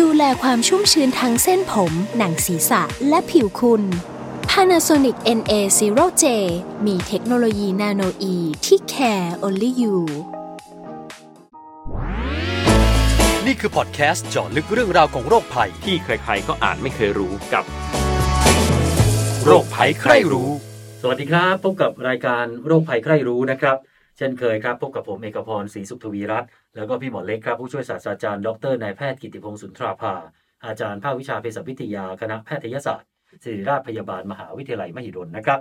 ดูแลความชุ่มชื้นทั้งเส้นผม หนังศีรษะ และผิวคุณ Panasonic NA0J มีเทคโนโลยีนาโนอีที่ care only you นี่คือพอดแคสต์เจาะลึกเรื่องราวของโรคภัย ที่ใครๆก็อ่านไม่เคยรู้กับ โรคภัยใครรู้ สวัสดีครับ พบกับรายการโรคภัยใครรู้นะครับ เช่นเคยครับ พบกับผมเอกพรศรีสุขทวีรัตน์แล้วก็พี่หมอเล็กครับผู้ช่วยศาสตราจารย์ดรนายแพทย์กิติพงศ์สุนทราภา อาจารย์ภาควิชาเภสัชวิทยาคณะแพทยศาสตร์ศิริราชพยาบาลมหาวิทยาลัยมหิดลนะครับ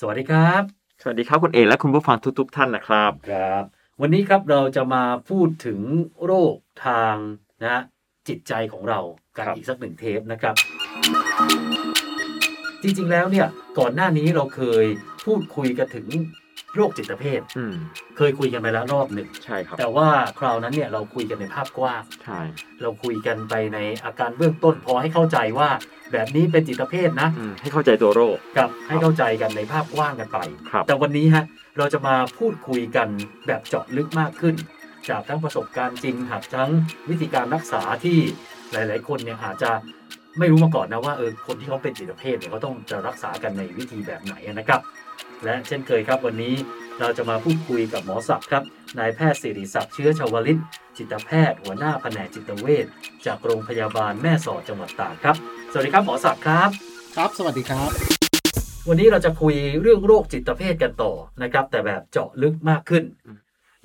สวัสดีครับ สวัสดีครับคุณเอกและคุณผู้ฟังทุกๆท่านนะครับครับ วันนี้ครับเราจะมาพูดถึงโรคทางนะจิตใจของเรากันครับอีกสักหนึ่งเทปนะครับ จริงๆแล้วเนี่ยก่อนหน้านี้เราเคยพูดคุยกันถึง โรคจิตเภทอืมเคยคุยกันไปแล้วรอบหนึ่ง ใช่ครับ แต่ว่าคราวนั้นเนี่ยเราคุยกันในภาพกว้าง ใช่ เราคุยกันไปในอาการเบื้องต้นพอให้เข้าใจว่า แบบนี้เป็นจิตเภทนะ อืมให้เข้าใจตัวโรค กับให้เข้าใจกันในภาพกว้างกันไป ครับ แต่วันนี้ฮะเราจะมาพูดคุยกันแบบเจาะลึกมากขึ้น จากทั้งประสบการณ์จริงหักทั้งวิธีการรักษาที่หลาย ๆ คนเนี่ยอาจจะไม่รู้มาก่อนนะว่าเออคนที่เขาเป็นจิตเภทเนี่ยเขาต้องจะรักษากันในวิธีแบบไหนนะครับ และเช่นเคยครับวันนี้เราจะมาพูดคุยกับหมอศักดิ์ครับนายแพทย์สิริศักดิ์เชื้อชวลิต จิตแพทย์หัวหน้าแผนกจิตเวชจากโรงพยาบาลแม่สอดจังหวัดตากครับ สวัสดีครับหมอศักดิ์ครับครับ สวัสดีครับ วันนี้เราจะคุยเรื่องโรคจิตเภทกันต่อนะครับ แต่แบบเจาะลึกมากขึ้น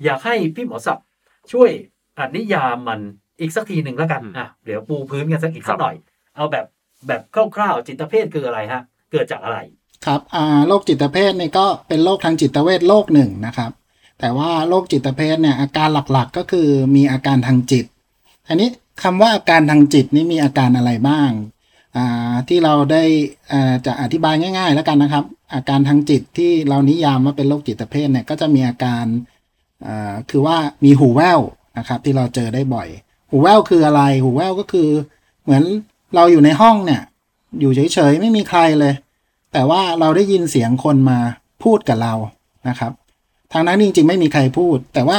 อยากให้พี่หมอศักดิ์ช่วยอนิยามมันอีกสักทีหนึ่งแล้วกันอืมอะเดี๋ยวปูพื้นกันสักอีกครัสักบหน่อย เอาแบบแบบคร่าวๆจิตเภทคืออะไรฮะเกิดจากอะไร ครับโรคจิตเภทเนี่ยก็เป็นโรคทางจิตเวชโรคหนึ่งนะครับ แต่ว่าโรคจิตเภทเนี่ยอาการหลักๆก็คือมีอาการทางจิตอันนี้คำว่าอาการทางจิตนี่มีอาการอะไรบ้างที่เราได้จะอธิบายง่าย ๆ แล้วกันนะครับ อาการทางจิตที่เรานิยามว่าเป็นโรคจิตเภทเนี่ยก็จะมีอาการคือว่ามีหูแว่วนะครับ ที่เราเจอได้บ่อย หูแว่วคืออะไร หูแว่วก็คือ เหมือนเราอยู่ในห้องเนี่ย อยู่เฉยๆไม่มีใครเลย แต่ว่าเราได้ยินเสียงคนมาพูดกับเรานะครับ ทางนั้นจริงๆ ไม่มีใครพูด แต่ว่า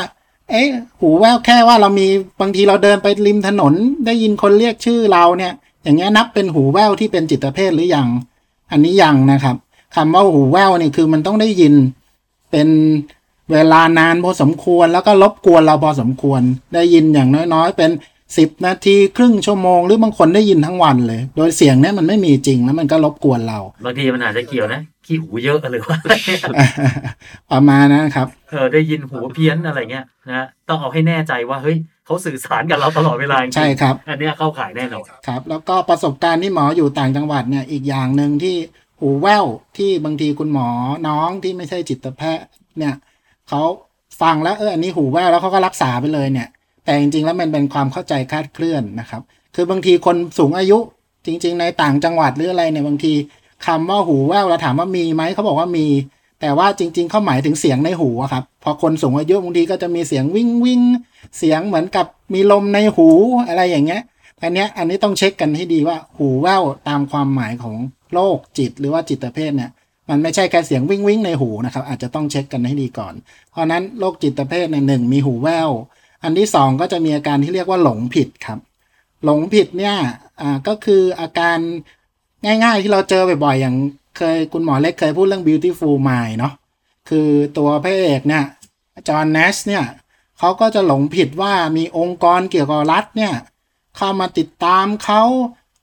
เอ๊ะ หูแววแค่ว่าเรามีบางทีเราเดินไปริมถนน ได้ยินคนเรียกชื่อเราเนี่ย อย่างเงี้ยนับเป็นหูแววที่เป็นจิตเภทหรือยัง อันนี้ยังนะครับคำว่าหูแววนี่คือมันต้องได้ยินเป็นเวลานานพอสมควรแล้วก็รบกวนเราพอสมควร ได้ยินอย่างน้อยๆ เป็น สิบนาทีครึ่งชั่วโมง หรือบางคนได้ยินทั้งวันเลย โดยเสียงเนี่ยมันไม่มีจริงแล้วมันก็รบกวนเรา บางทีมันอาจจะเกี่ยวนะขี้หูเยอะหรือว่าประมาณนั้นครับเออได้ยินหูเพี้ยนอะไรเงี้ยนะต้องเอาให้แน่ใจว่าเฮ้ยเขาสื่อสารกับเราตลอดเวลาจงๆใช่ครับ อันเนี้ยเข้าข่ายแน่นอนครับ แล้วก็ประสบการณ์ที่หมออยู่ต่างจังหวัดเนี่ยอีกอย่างหนึ่งที่หูแว่วที่บางทีคุณหมอน้องที่ไม่ใช่จิตแพทย์เนี่ยเขาฟังแล้วเอออันนี้หูแว่วแล้วเขาก็รักษาไปเลยเนี่ย แต่จริงๆแล้วมันเป็นความเข้าใจคาดเคลื่อนนะครับ คือบางทีคนสูงอายุจริง ๆ ในต่างจังหวัดหรืออะไรเนี่ยบางทีคำว่าหูแว่วเราถามว่ามีไหมเขาบอกว่ามี แต่ว่าจริง ๆ เขาหมายถึงเสียงในหูครับ พอคนสูงอายุบางทีก็จะมีเสียงวิ่งวิ่งเสียงเหมือนกับมีลมในหูอะไรอย่างเงี้ยอันเนี้ยอันนี้ต้องเช็คกันให้ดีว่าหูแว่วตามความหมายของโรคจิตหรือว่าจิตเภทเนี่ยมันไม่ใช่แค่เสียงวิ่งวิ่งในหูนะครับอาจจะต้องเช็คกันให้ดีก่อน เพราะนั้นโรคจิตเภทในยหนึ่งมีหูแว่ว อันที่สองก็จะมีอาการที่เรียกว่าหลงผิดครับ หลงผิดเนี่ยอ่าก็คืออาการง่ายๆที่เราเจอบ่อยๆอย่างเคยคุณหมอเล็กเคยพูดเรื่อง beautiful mind เนาะคือตัวพระเอกเนี่ยจอห์นเนชเนี่ยเขาก็จะหลงผิดว่ามีองค์กรเกี่ยวกับรัฐเนี่ยเข้ามาติดตามเขา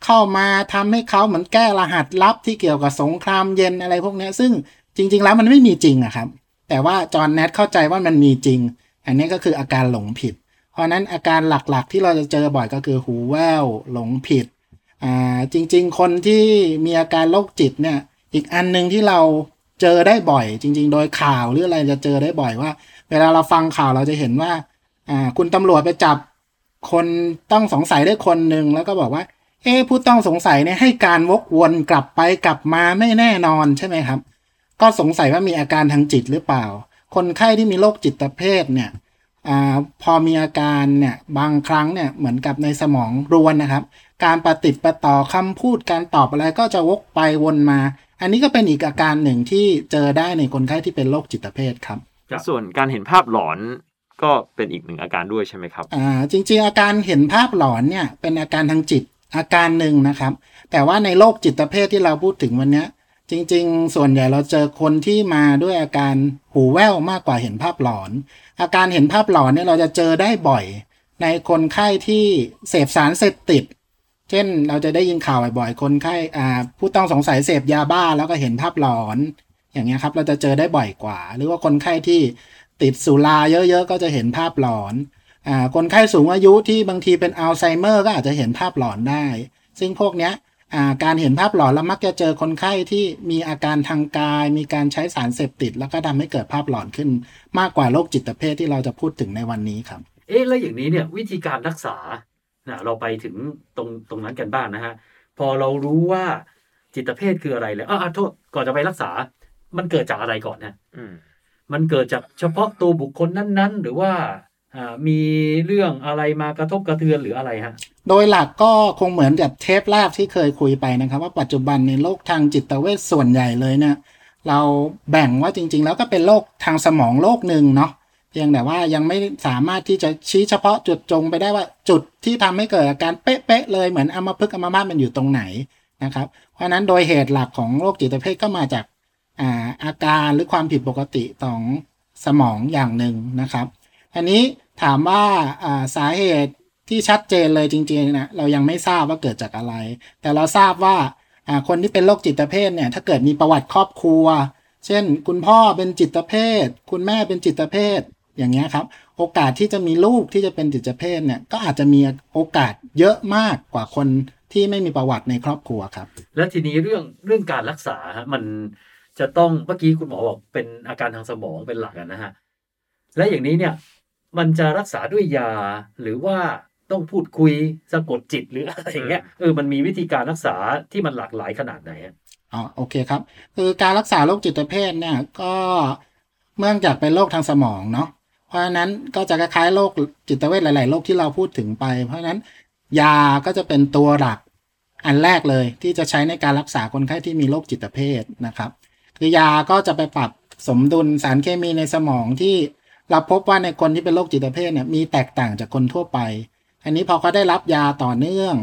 เข้ามาทำให้เขาเหมือนแก้รหัสลับที่เกี่ยวกับสงครามเย็นอะไรพวกนี้ซึ่งจริง ๆ แล้วมันไม่มีจริงอะครับ แต่ว่าจอห์นแนทเข้าใจว่ามันมีจริง อันนี้ก็คืออาการหลงผิด เพราะนั้นอาการหลักๆ ที่เราจะเจอบ่อยก็คือหูแว่วหลงผิดอ่าจริง ๆ คนที่มีอาการโรคจิตเนี่ยอีกอันหนึ่งที่เราเจอได้บ่อย จริง ๆ โดยข่าวหรืออะไรจะเจอได้บ่อยว่า เวลาเราฟังข่าวเราจะเห็นว่าอ่าคุณตำรวจไปจับคนต้องสงสัยได้คนหนึ่งแล้วก็บอกว่า เอ๊ผู้ต้องสงสัยเนี่ยให้การวกวนกลับไปกลับมาไม่แน่นอนใช่ไหมครับ ก็สงสัยว่ามีอาการทางจิตหรือเปล่า คนไข้ที่มีโรคจิตเภทเนี่ยอาพอมีอาการเนี่ยบางครั้งเนี่ยเหมือนกับในสมองรวนนะครับ การประติดประต่อคำพูดการตอบอะไรก็จะวกไปวนมา อันนี้ก็เป็นอีกอาการหนึ่งที่เจอได้ในคนไข้ที่เป็นโรคจิตเภทครับครับส่วนการเห็นภาพหลอนก็เป็นอีกหนึ่งอาการด้วยใช่ไหมครับอ่าจริงๆ อาการเห็นภาพหลอนเนี่ยเป็นอาการทางจิตอาการหนึ่งนะครับ แต่ว่าในโรคจิตเภทที่เราพูดถึงวันเนี้ย จริงๆ ส่วนใหญ่เราเจอคนที่มาด้วยอาการหูแว่วมากกว่าเห็นภาพหลอน อาการเห็นภาพหลอนเนี่ยเราจะเจอได้บ่อย ในคนไข้ที่เสพสารเสพติด เช่นเราจะได้ยินข่าวบ่อยๆ คนไข้ผู้ต้องสงสัยเสพยาบ้าแล้วก็เห็นภาพหลอน อย่างเงี้ยครับเราจะเจอได้บ่อยกว่า หรือว่าคนไข้ที่ติดสุราเยอะๆ ก็จะเห็นภาพหลอนอคนไข้สูงอายุที่บางทีเป็นอัลไซเมอร์ก็อาจจะเห็นภาพหลอนได้ ซึ่งพวกเนี้ย การเห็นภาพหลอนแล้วมักจะเจอคนไข้ที่มีอาการทางกาย มีการใช้สารเสพติด แล้วก็ทำให้เกิดภาพหลอนขึ้น มากกว่าโรคจิตเภทที่เราจะพูดถึงในวันนี้ครับ เอ๊ะแล้วอย่างนี้เนี่ยวิธีการรักษานะเราไปถึงตรงตรงนั้นกันบ้างนะฮะพอเรารู้ว่าจิตเภทคืออะไรแล้วอ่าโทษก่อนจะไปรักษา มันเกิดจากอะไรก่อนนะอืมมันเกิดจากเฉพาะตัวบุคคลนั้น ๆ หรือว่าอ่า มีเรื่องอะไรมากระทบกระเทือนหรืออะไรฮะ โดยหลักก็คงเหมือนกับเทปแรกที่เคยคุยไปนะครับ ว่าปัจจุบันในโรคทางจิตเวชส่วนใหญ่เลยเนี่ยเราแบ่งว่าจริง ๆ แล้วก็เป็นโรคทางสมองโรคหนึ่งเนาะเพียงแต่ว่ายังไม่สามารถที่จะชี้เฉพาะจุดจงไปได้ว่าจุดที่ทำให้เกิดอาการเป๊ะๆเลยเหมือนอัมพฤกษ์อัมพามันอยู่ตรงไหนนะครับ เพราะนั้นโดยเหตุหลักของโรคจิตเภทก็มาจากอาอาการหรือความผิดปกติของสมองอย่างหนึ่งนะครับอันนี้ ถามว่าสาเหตุที่ชัดเจนเลยจริงๆนะเรายังไม่ทราบว่าเกิดจากอะไร แต่เราทราบว่าคนที่เป็นโรคจิตเภทเนี่ยถ้าเกิดมีประวัติครอบครัว เช่น คุณพ่อเป็นจิตเภท คุณแม่เป็นจิตเภทอย่างเงี้ยครับ โอกาสที่จะมีลูกที่จะเป็นจิตเภทเนี่ยก็อาจจะมีโอกาสเยอะมากกว่าคนที่ไม่มีประวัติในครอบครัวครับ แล้วทีนี้เรื่องเรื่องการรักษาฮะมันจะต้องเมื่อกี้คุณหมอบอกเป็นอาการทางสมองเป็นหลักนะฮะและอย่างนี้เนี่ย มันจะรักษาด้วยยา หรือว่าต้องพูดคุยสะกดจิตหรืออะไรอย่างเงี้ยเออมันมีวิธีการรักษาที่มันหลากหลายขนาดไหนอะอ๋อโอเคครับ คือการรักษาโรคจิตเภทเนี่ยก็เนื่องจากเป็นโรคทางสมองเนาะเพราะฉะนั้นก็จะคล้ายๆโรคจิตเวชหลาย ๆ โรคที่เราพูดถึงไป เพราะฉะนั้นยาก็จะเป็นตัวหลักอันแรกเลยที่จะใช้ในการรักษาคนไข้ที่มีโรคจิตเภทนะครับ คือยาก็จะไปปรับสมดุลสารเคมีในสมองที่ เราพบว่าในคนที่เป็นโรคจิตเภทเนี่ยมีแตกต่างจากคนทั่วไป อันนี้พอเขาได้รับยาต่อเนื่อง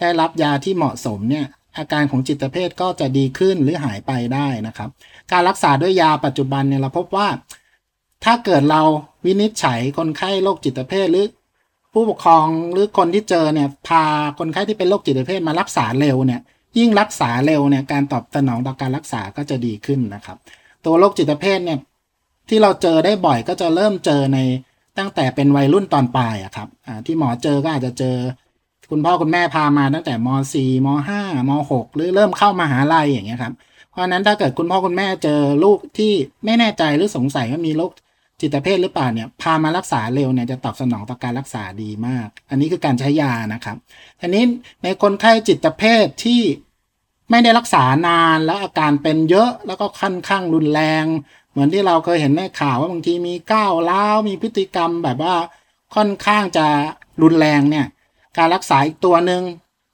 ได้รับยาที่เหมาะสมเนี่ยอาการของจิตเภทก็จะดีขึ้นหรือหายไปได้นะครับ การรักษาด้วยยาปัจจุบันเนี่ยเราพบว่า ถ้าเกิดเราวินิจฉัยคนไข้โรคจิตเภทหรือ ผู้ปกครองหรือคนที่เจอเนี่ยพาคนไข้ที่เป็นโรคจิตเภทมารักษาเร็วเนี่ยยิ่งรักษาเร็วเนี่ยการตอบสนองต่อการรักษาก็จะดีขึ้นนะครับ ตัวโรคจิตเภทเนี่ย ที่เราเจอได้บ่อยก็จะเริ่มเจอในตั้งแต่เป็นวัยรุ่นตอนปลายอะครับที่หมอเจอก็อาจจะเจอ คุณพ่อคุณแม่พามาตั้งแต่ม .4 ม .5 ม .6 หรือเริ่มเข้ามหาลัยอย่างเงี้ยครับเพราะฉะนั้นถ้าเกิดคุณพ่อคุณแม่เจอลูกที่ไม่แน่ใจหรือสงสัยว่ามีโรคจิตเภทหรือเปล่าเนี่ยพามารักษาเร็วเนี่ยจะตอบสนองต่อการรักษาดีมาก อันนี้คือการใช้ยานะครับทีนี้ในคนไข้จิตเภทที่ไม่ได้รักษานานแล้วอาการเป็นเยอะแล้วก็ค่อนข้างรุนแรง เหมือนที่เราเคยเห็นในข่าวว่าบางทีมีก้าวร้าวมีพฤติกรรมแบบว่าค่อนข้างจะรุนแรงเนี่ย การรักษาอีกตัวหนึ่ง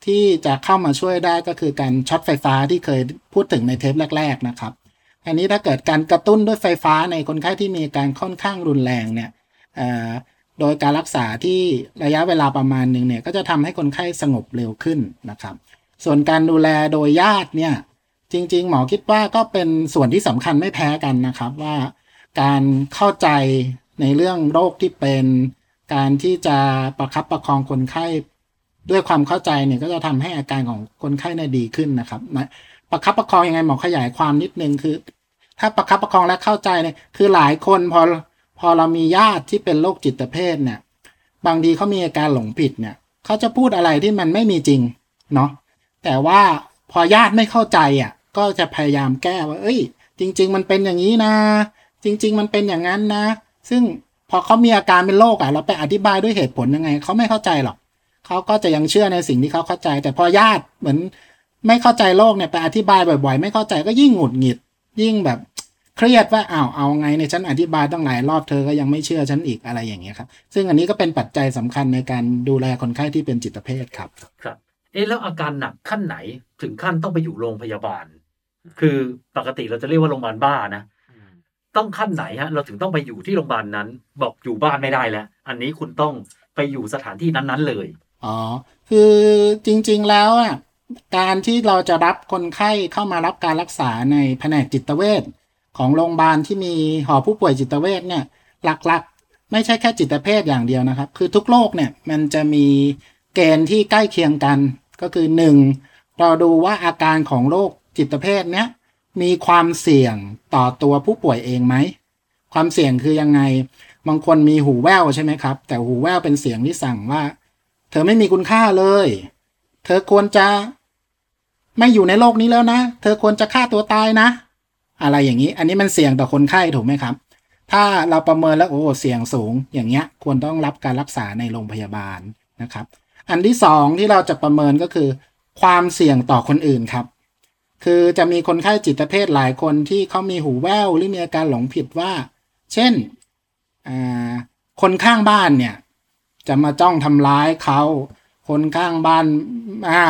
ที่จะเข้ามาช่วยได้ก็คือการช็อตไฟฟ้าที่เคยพูดถึงในเทปแรก ๆนะครับ อันนี้ถ้าเกิดการกระตุ้นด้วยไฟฟ้าในคนไข้ที่มีการค่อนข้างรุนแรงเนี่ยโดยการรักษาที่ระยะเวลาประมาณหนึ่งเนี่ยก็จะทำให้คนไข้สงบเร็วขึ้นนะครับ ส่วนการดูแลโดยญาติเนี่ย จริง ๆ หมอคิดว่าก็เป็นส่วนที่สำคัญไม่แพ้กันนะครับว่าการเข้าใจในเรื่องโรคที่เป็น การที่จะประคับประคองคนไข้ ด้วยความเข้าใจเนี่ยก็จะทำให้อาการของคนไข้เนี่ยดีขึ้นนะครับนะประคับประคองยังไงหมอขยายความนิดนึงคือ ถ้าประคับประคองและเข้าใจเนี่ยคือหลายคนพอพอเรามีญาติที่เป็นโรคจิตเภทเนี่ย บางทีเขามีอาการหลงผิดเนี่ยเขาจะพูดอะไรที่มันไม่มีจริงเนาะแต่ว่าพอญาติไม่เข้าใจอะ ก็จะพยายามแก้ว่า เอ้ย จริง ๆ มันเป็นอย่างนี้นะ จริง ๆ มันเป็นอย่างนั้นนะ ซึ่งพอเขามีอาการเป็นโรคอะเราไปอธิบายด้วยเหตุผลยังไงเขาไม่เข้าใจหรอกเขาก็จะยังเชื่อในสิ่งที่เขาเข้าใจ แต่พอญาติเหมือน ไม่เข้าใจโลกเนี่ยไปอธิบายบ่อย ๆ ไม่เข้าใจก็ยิ่งหงุดหงิด ยิ่งแบบเครียดว่าอ้าวเอาไงในยฉันอธิบายตั้งหลายรอบเธอก็ยังไม่เชื่อฉันอีกอะไรอย่างเงี้ยครับ ซึ่งอันนี้ก็เป็นปัจจัยสำคัญในการดูแลคนไข้ที่เป็นจิตเภทครับ ครับเอ๊ะแล้วอาการหนักขั้นไหนถึงขั้นต้องไปอยู่โรงพยาบาล คือปกติเราจะเรียกว่าโรงพยาบาลบ้านะต้องขั้นไหนฮะ เราถึงต้องไปอยู่ที่โรงพยาบาลนั้น บอกอยู่บ้านไม่ได้แล้ว อันนี้คุณต้องไปอยู่สถานที่นั้นๆเลย อ๋อ คือจริงๆแล้วอะการที่เราจะรับคนไข้เข้ามารับการรักษาในแผนกจิตเวชของโรงพยาบาลที่มีหอผู้ป่วยจิตเวชเนี่ยหลักๆ ไม่ใช่แค่จิตเภทอย่างเดียวนะครับ คือทุกโรคเนี่ยมันจะมีเกณฑ์ที่ใกล้เคียงกัน ก็คือหนึ่งเราดูว่าอาการของโรค จิตเภทเนี้ยมีความเสี่ยงต่อตัวผู้ป่วยเองไหมความเสี่ยงคือยังไงบางคนมีหูแว่วใช่ไหมครับ แต่หูแว่วเป็นเสียงที่สั่งว่า เธอไม่มีคุณค่าเลย เธอควรจะ ไม่อยู่ในโลกนี้แล้วนะ เธอควรจะฆ่าตัวตายนะ อะไรอย่างนี้ อันนี้มันเสี่ยงต่อคนไข้ถูกไหมครับ ถ้าเราประเมินแล้วโอ้เสี่ยงสูง อย่างเงี้ย ควรต้องรับการรักษาในโรงพยาบาลนะครับ อันที่สองที่เราจะประเมินก็คือ ความเสี่ยงต่อคนอื่นครับ คือจะมีคนไข้จิตเภทหลายคนที่เขามีหูแว่วหรือมีอาการหลงผิดว่า เช่นคนข้างบ้านเนี่ย จะมาจ้องทำร้ายเขาคนข้างบ้านอ่า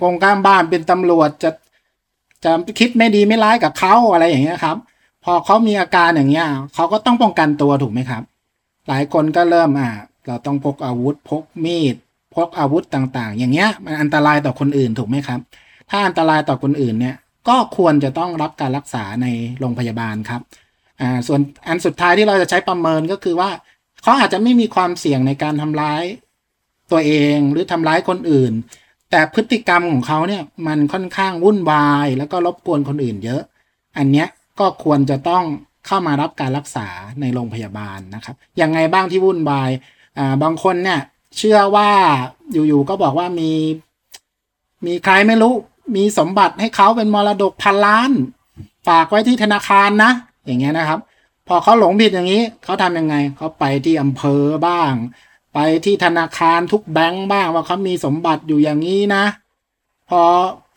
คนข้างบ้านเป็นตำรวจจะจะคิดไม่ดีไม่ร้ายกับเขาอะไรอย่างเงี้ยครับ พอเขามีอาการอย่างเงี้ยเขาก็ต้องป้องกันตัวถูกไหมครับ หลายคนก็เริ่มอ่าเราต้องพกอาวุธพกมีดพกอาวุธต่างๆ อย่างเงี้ยมันอันตรายต่อคนอื่นถูกไหมครับ ถ้าอันตรายต่อคนอื่นเนี่ยก็ควรจะต้องรับการรักษาในโรงพยาบาลครับอ่าส่วนอันสุดท้ายที่เราจะใช้ประเมินก็คือว่าเขาอาจจะไม่มีความเสี่ยงในการทำร้ายตัวเองหรือทำร้ายคนอื่น แต่พฤติกรรมของเขาเนี่ยมันค่อนข้างวุ่นวาย แล้วก็รบกวนคนอื่นเยอะ อันเนี้ยก็ควรจะต้องเข้ามารับการรักษาในโรงพยาบาลนะครับยังไงบ้างที่วุ่นวายอ่าบางคนเนี่ยเชื่อว่าอยู่ๆก็บอกว่ามี มีใครไม่รู้ มีสมบัติให้เขาเป็นมรดกพันล้าน ฝากไว้ที่ธนาคารนะ อย่างเงี้ยนะครับ พอเขาหลงผิดอย่างนี้เขาทำยังไงเขาไปที่อำเภอบ้าง ไปที่ธนาคารทุกแบงก์บ้างว่าเขามีสมบัติอยู่อย่างนี้นะ พอ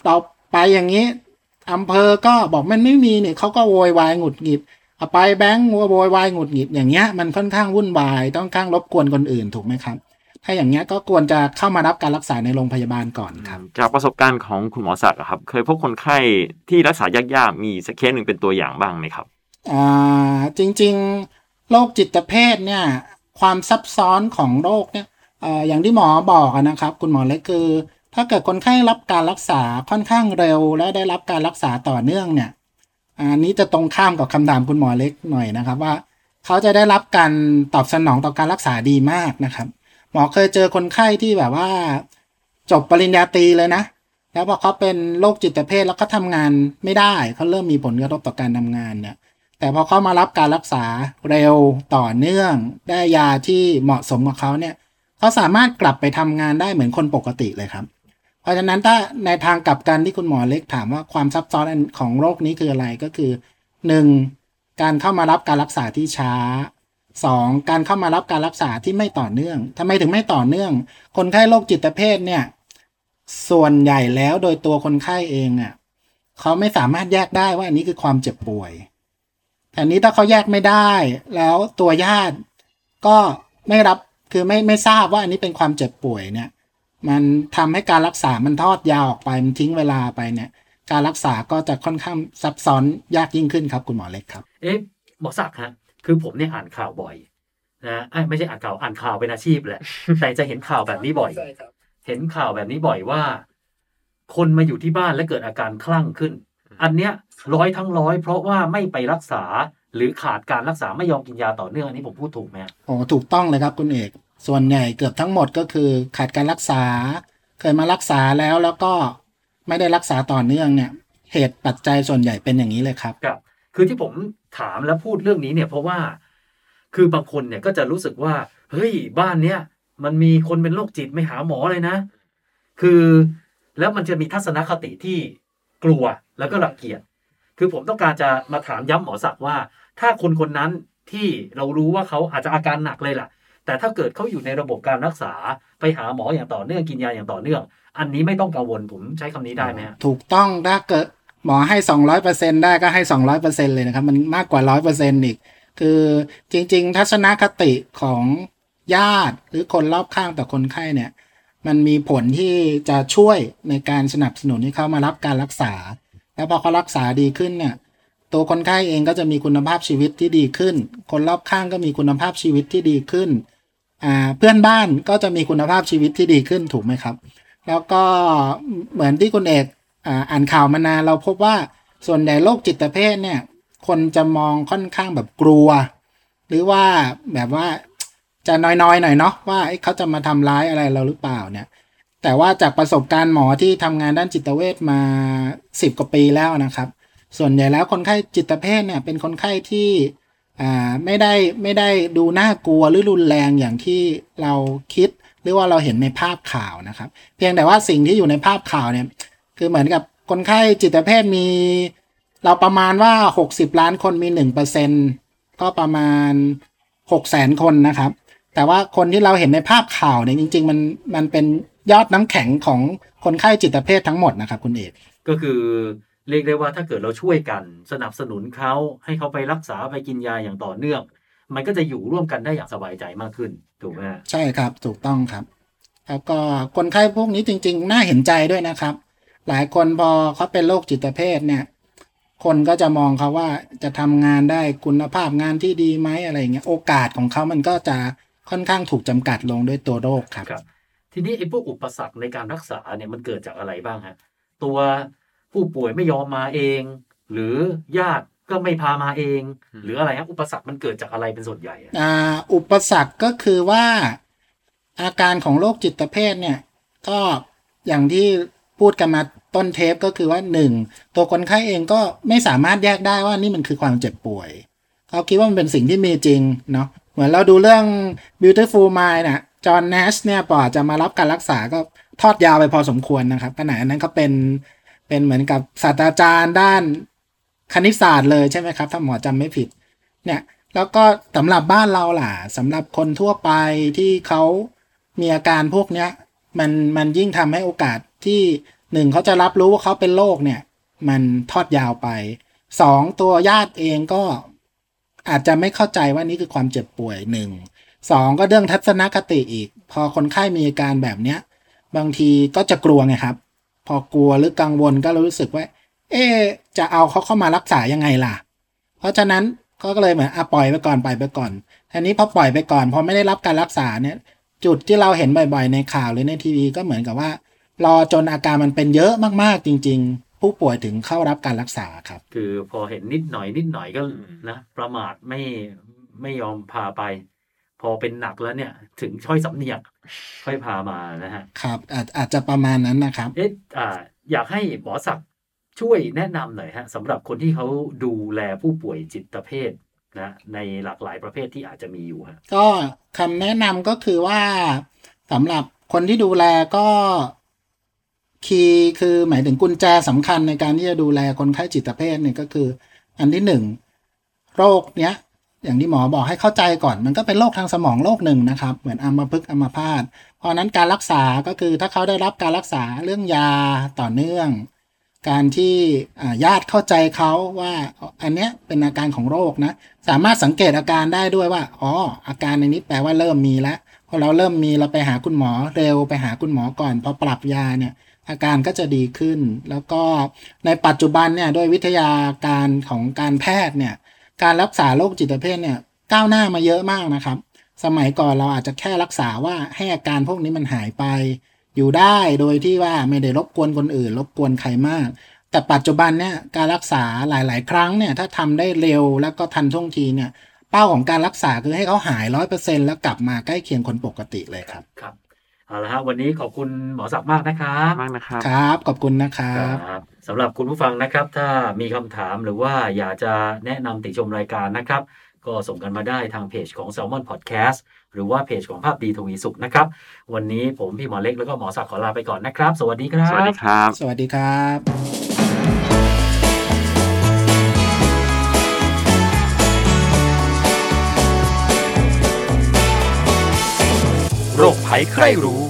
เราไปอย่างนี้อำเภอก็บอกมันไม่มีเนี่ยเขาก็โวยวายหงุดหงิดเอาไปแบงก์โวยวายหงุดหงิดอย่างเงี้ยมันค่อนข้างวุ่นวายต้องข้างรบกวนคนอื่นถูกไหมครับ ถ้าอย่างเงี้ยก็ควรจะเข้ามารับการรักษาในโรงพยาบาลก่อนครับ จากประสบการณ์ของคุณหมอศักดิ์อะครับ เคยพบคนไข้ที่รักษายากๆมีสักเคสหนึ่งเป็นตัวอย่างบ้างไหมครับอ่าจริงๆโรคจิตเภทเนี่ย ความซับซ้อนของโรคเนี่ยอ่าอย่างที่หมอบอกอะนะครับ คุณหมอเล็กคือ ถ้าเกิดคนไข้รับการรักษาค่อนข้างเร็ว และได้รับการรักษาต่อเนื่องเนี่ยอันนี้จะตรงข้ามกับคำถามคุณหมอเล็กหน่อยนะครับว่า เขาจะได้รับการตอบสนองต่อการรักษาดีมากนะครับ หมอเคยเจอคนไข้ที่แบบว่า จบปริญญาตรีเลยนะ แล้วพอเขาเป็นโรคจิตเภทแล้วเขาทำงานไม่ได้เขาเริ่มมีผลกระทบต่อการทำงานเนี่ยแต่พอเขามารับการรักษาเร็วต่อเนื่อง ได้ยาที่เหมาะสมกับเขาเนี่ยเขาสามารถกลับไปทำงานได้เหมือนคนปกติเลยครับ เพราะฉะนั้นถ้าในทางกลับกันที่คุณหมอเล็กถามว่าความซับซ้อนของโรคนี้คืออะไรก็คือหนึ่งการเข้ามารับการรักษาที่ช้า สองการเข้ามารับการรักษาที่ไม่ต่อเนื่องทำไมถึงไม่ต่อเนื่อง คนไข้โรคจิตเภทเนี่ย ส่วนใหญ่แล้วโดยตัวคนไข้เองอะเขาไม่สามารถแยกได้ว่าอันนี้คือความเจ็บป่วยแต่นี้ถ้าเขาแยกไม่ได้ แล้วตัวญาติก็ไม่รับคือไม่ไม่ทราบว่าอันนี้เป็นความเจ็บป่วยเนี่ย มันทำให้การรักษามันทอดยาวออกไปมันทิ้งเวลาไปเนี่ย การรักษาก็จะค่อนข้างซับซ้อนยากยิ่งขึ้นครับ คุณหมอเล็กครับ เอ๊ะหมอศักดิ์ฮะ คือผมเนี่ยอ่านข่าวบ่อยนะเอ้ยไม่ใช่อ่านข่าวอ่านข่าวเป็นอาชีพแหละ แต่จะเห็นข่าวแบบนี้บ่อย เห็นข่าวแบบนี้บ่อยว่า คนมาอยู่ที่บ้านและเกิดอาการคลั่งขึ้น อันเนี้ยร้อยทั้งร้อย เพราะว่าไม่ไปรักษาหรือขาดการรักษาไม่ยอมกินยาต่อเนื่องอันนี้ผมพูดถูกไหมฮะโอ้ถูกต้องเลยครับคุณเอก ส่วนใหญ่เกือบทั้งหมดก็คือ ขาดการรักษา เคยมารักษาแล้วแล้วก็ไม่ได้รักษาต่อเนื่องเนี่ย เหตุปัจจัยส่วนใหญ่เป็นอย่างนี้เลยครับครับ คือที่ผม ถามและพูดเรื่องนี้เนี่ยเพราะว่าคือบางคนเนี่ยก็จะรู้สึกว่าเฮ้ยบ้านเนี้ยมันมีคนเป็นโรคจิตไม่หาหมอเลยนะ คือแล้วมันจะมีทัศนคติที่กลัวแล้วก็รังเกียจคือผมต้องการจะมาถามย้ำหมอศักว่า ถ้าคนคนนั้นที่เรารู้ว่าเขาอาจจะอาการหนักเลยล่ะ แต่ถ้าเกิดเขาอยู่ในระบบการรักษาไปหาหมออย่างต่อเนื่องกินยาอย่างต่อเนื่อง อันนี้ไม่ต้องกังวลผมใช้คำนี้ได้ไหมถูกต้องถ้าเกิด หมอให้สองร้อยเปอร์เซ็นได้ก็ให้สองร้อยเปอร์เซ็นเลยนะครับ มันมากกว่าร้อยเปอร์เซ็นอีก คือจริง ๆ ทัศนคติของญาติหรือคนรอบข้างต่อคนไข้เนี่ย มันมีผลที่จะช่วยในการสนับสนุนให้เขามารับการรักษา แล้วพอเขารักษาดีขึ้นเนี่ยตัวคนไข้เองก็จะมีคุณภาพชีวิตที่ดีขึ้น คนรอบข้างก็มีคุณภาพชีวิตที่ดีขึ้นอ่าเพื่อนบ้านก็จะมีคุณภาพชีวิตที่ดีขึ้นถูกไหมครับ แล้วก็เหมือนที่คุณเอก อ่านข่าวมานานเราพบว่าส่วนใหญ่โรคจิตเภทเนี่ย คนจะมองค่อนข้างแบบกลัว หรือว่าแบบว่าจะน้อยๆหน่อยเนาะว่าเขาจะมาทำร้ายอะไรเราหรือเปล่าเนี่ย แต่ว่าจากประสบการณ์หมอที่ทำงานด้านจิตเวชมาสิบกว่าปีแล้วนะครับ ส่วนใหญ่แล้วคนไข้จิตเภทเนี่ยเป็นคนไข้ที่อ่าไม่ได้ไม่ได้ดูน่ากลัวหรือรุนแรงอย่างที่เราคิด หรือว่าเราเห็นในภาพข่าวนะครับ เพียงแต่ว่าสิ่งที่อยู่ในภาพข่าวเนี่ย คือเหมือนกับคนไข้จิตเภทมี เราประมาณว่า 60 ล้านคนมี 1%ก็ประมาณ6แสนคนนะครับ แต่ว่าคนที่เราเห็นในภาพข่าวเนี่ยจริง ๆ มันมันเป็นยอดน้ำแข็งของคนไข้จิตเภททั้งหมดนะครับคุณเอกก็คือเรียกได้ว่าถ้าเกิดเราช่วยกันสนับสนุนเขาให้เขาไปรักษาไปกินยาอย่างต่อเนื่อง มันก็จะอยู่ร่วมกันได้อย่างสบายใจมากขึ้นถูกไหมฮะใช่ครับถูกต้องครับ แล้วก็คนไข้พวกนี้จริง ๆ น่าเห็นใจด้วยนะครับ หลายคนพอเขาเป็นโรคจิตเภทเนี่ย คนก็จะมองเขาว่าจะทำงานได้คุณภาพงานที่ดีไหมอะไรอย่างเงี้ยโอกาสของเขามันก็จะค่อนข้างถูกจำกัดลงด้วยตัวโรคครับครับทีนี้ไอ้พวกอุปสรรคในการรักษาเนี่ยมันเกิดจากอะไรบ้างฮะตัวผู้ป่วยไม่ยอมมาเอง หรือญาติก็ไม่พามาเอง หรืออะไรฮะอุปสรรคมันเกิดจากอะไรเป็นส่วนใหญ่อะอ่าอุปสรรคก็คือว่าอาการของโรคจิตเภทเนี่ย ก็อย่างที่ พูดกันมาต้นเทปก็คือว่าหนึ่งตัวคนไข้เองก็ไม่สามารถแยกได้ว่านี่มันคือความเจ็บป่วย เขาคิดว่ามันเป็นสิ่งที่มีจริงเนาะเหมือนเราดูเรื่อง beautiful mind น่ะจอห์นเนชเนี่ยปอจะมารับการรักษาก็ทอดยาวไปพอสมควรนะครับขณะนั้นเขาเป็นเป็นเหมือนกับศาสตราจารย์ด้านคณิตศาสตร์เลยใช่ไหมครับ ถ้าหมอจำไม่ผิด เนี่ย แล้วก็สำหรับบ้านเราล่ะสำหรับคนทั่วไปที่เขามีอาการพวกเนี้ย มันมันยิ่งทำให้โอกาส ที่หนึ่งเขาจะรับรู้ว่าเขาเป็นโรคเนี่ย มันทอดยาวไปสองตัวญาติเองก็อาจจะไม่เข้าใจว่านี่คือความเจ็บป่วยหนึ่งสองก็เรื่องทัศนคติอีก พอคนไข้มีอาการแบบเนี้ย บางทีก็จะกลัวไงครับ พอกลัวหรือกังวลก็รู้สึกว่า เอ๊จะเอาเขาเข้ามารักษายังไงล่ะ เพราะฉะนั้นก็เลยเหมือนอะปล่อยไปก่อนปล่อยไปก่อนทีนี้พอปล่อยไปก่อนพอไม่ได้รับการรักษาเนี่ย จุดที่เราเห็นบ่อย ๆ ในข่าวหรือในทีวีก็เหมือนกับว่า รอจนอาการมันเป็นเยอะมากๆจริง ๆ ผู้ป่วยถึงเข้ารับการรักษาครับ คือพอเห็นนิดหน่อยนิดหน่อยก็นะประมาทไม่ไม่ยอมพาไป พอเป็นหนักแล้วเนี่ย ถึงช่อยสำเนียกค่อยพามานะฮะครับ อาจอาจจะประมาณนั้นนะครับ เอ๊ะอ่า อยากให้หมอศักดิ์ช่วยแนะนำหน่อยฮะสำหรับคนที่เขาดูแลผู้ป่วยจิตเภทนะในหลากหลายประเภทที่อาจจะมีอยู่ฮะก็คำแนะนำก็คือว่าสำหรับคนที่ดูแลก็ คีย์คือหมายถึงกุญแจสำคัญในการที่จะดูแลคนไข้จิตเภทเนี่ยก็คือ อันที่หนึ่งโรคเนี้ย อย่างที่หมอบอกให้เข้าใจก่อน มันก็เป็นโรคทางสมองโรคหนึ่งนะครับ เหมือนอัมพฤกษ์อัมพาตเพราะนั้นการรักษาก็คือถ้าเขาได้รับการรักษาเรื่องยาต่อเนื่อง การที่ญาติเข้าใจเขาว่าอันเนี้ยเป็นอาการของโรคนะ สามารถสังเกตอาการได้ด้วยว่าอ๋ออาการในนี้แปลว่าเริ่มมีแล้วพอเราเริ่มมีเราไปหาคุณหมอเร็วไปหาคุณหมอก่อนพอปรับยาเนี่ย อาการก็จะดีขึ้น แล้วก็ในปัจจุบันเนี่ยด้วยวิทยาการของการแพทย์เนี่ยการรักษาโรคจิตเภทเนี่ยก้าวหน้ามาเยอะมากนะครับ สมัยก่อนเราอาจจะแค่รักษาว่าให้อาการพวกนี้มันหายไป อยู่ได้โดยที่ว่าไม่ได้รบกวนคนอื่น รบกวนใครมาก แต่ปัจจุบันเนี่ยการรักษาหลาย ๆ ครั้งเนี่ยถ้าทำได้เร็วแล้วก็ทันท่วงทีเนี่ยเป้าของการรักษาคือให้เขาหายร้อยเปอร์เซ็นแล้วกลับมาใกล้เคียงคนปกติเลยครับครับ เอาละฮะวันนี้ขอบคุณหมอศักดิ์มากนะครับมากนะครับ ครับ ขอบคุณนะครับครับสำหรับคุณผู้ฟังนะครับ ถ้ามีคำถามหรือว่าอยากจะแนะนำติชมรายการนะครับ ก็ส่งกันมาได้ทางเพจของ Salmon Podcast หรือว่าเพจของภาพดีทวีสุขนะครับ วันนี้ผมพี่หมอเล็กแล้วก็หมอศักดิ์ขอลาไปก่อนนะครับ สวัสดีครับ สวัสดีครับ สวัสดีครับ โรคภัยใครรู้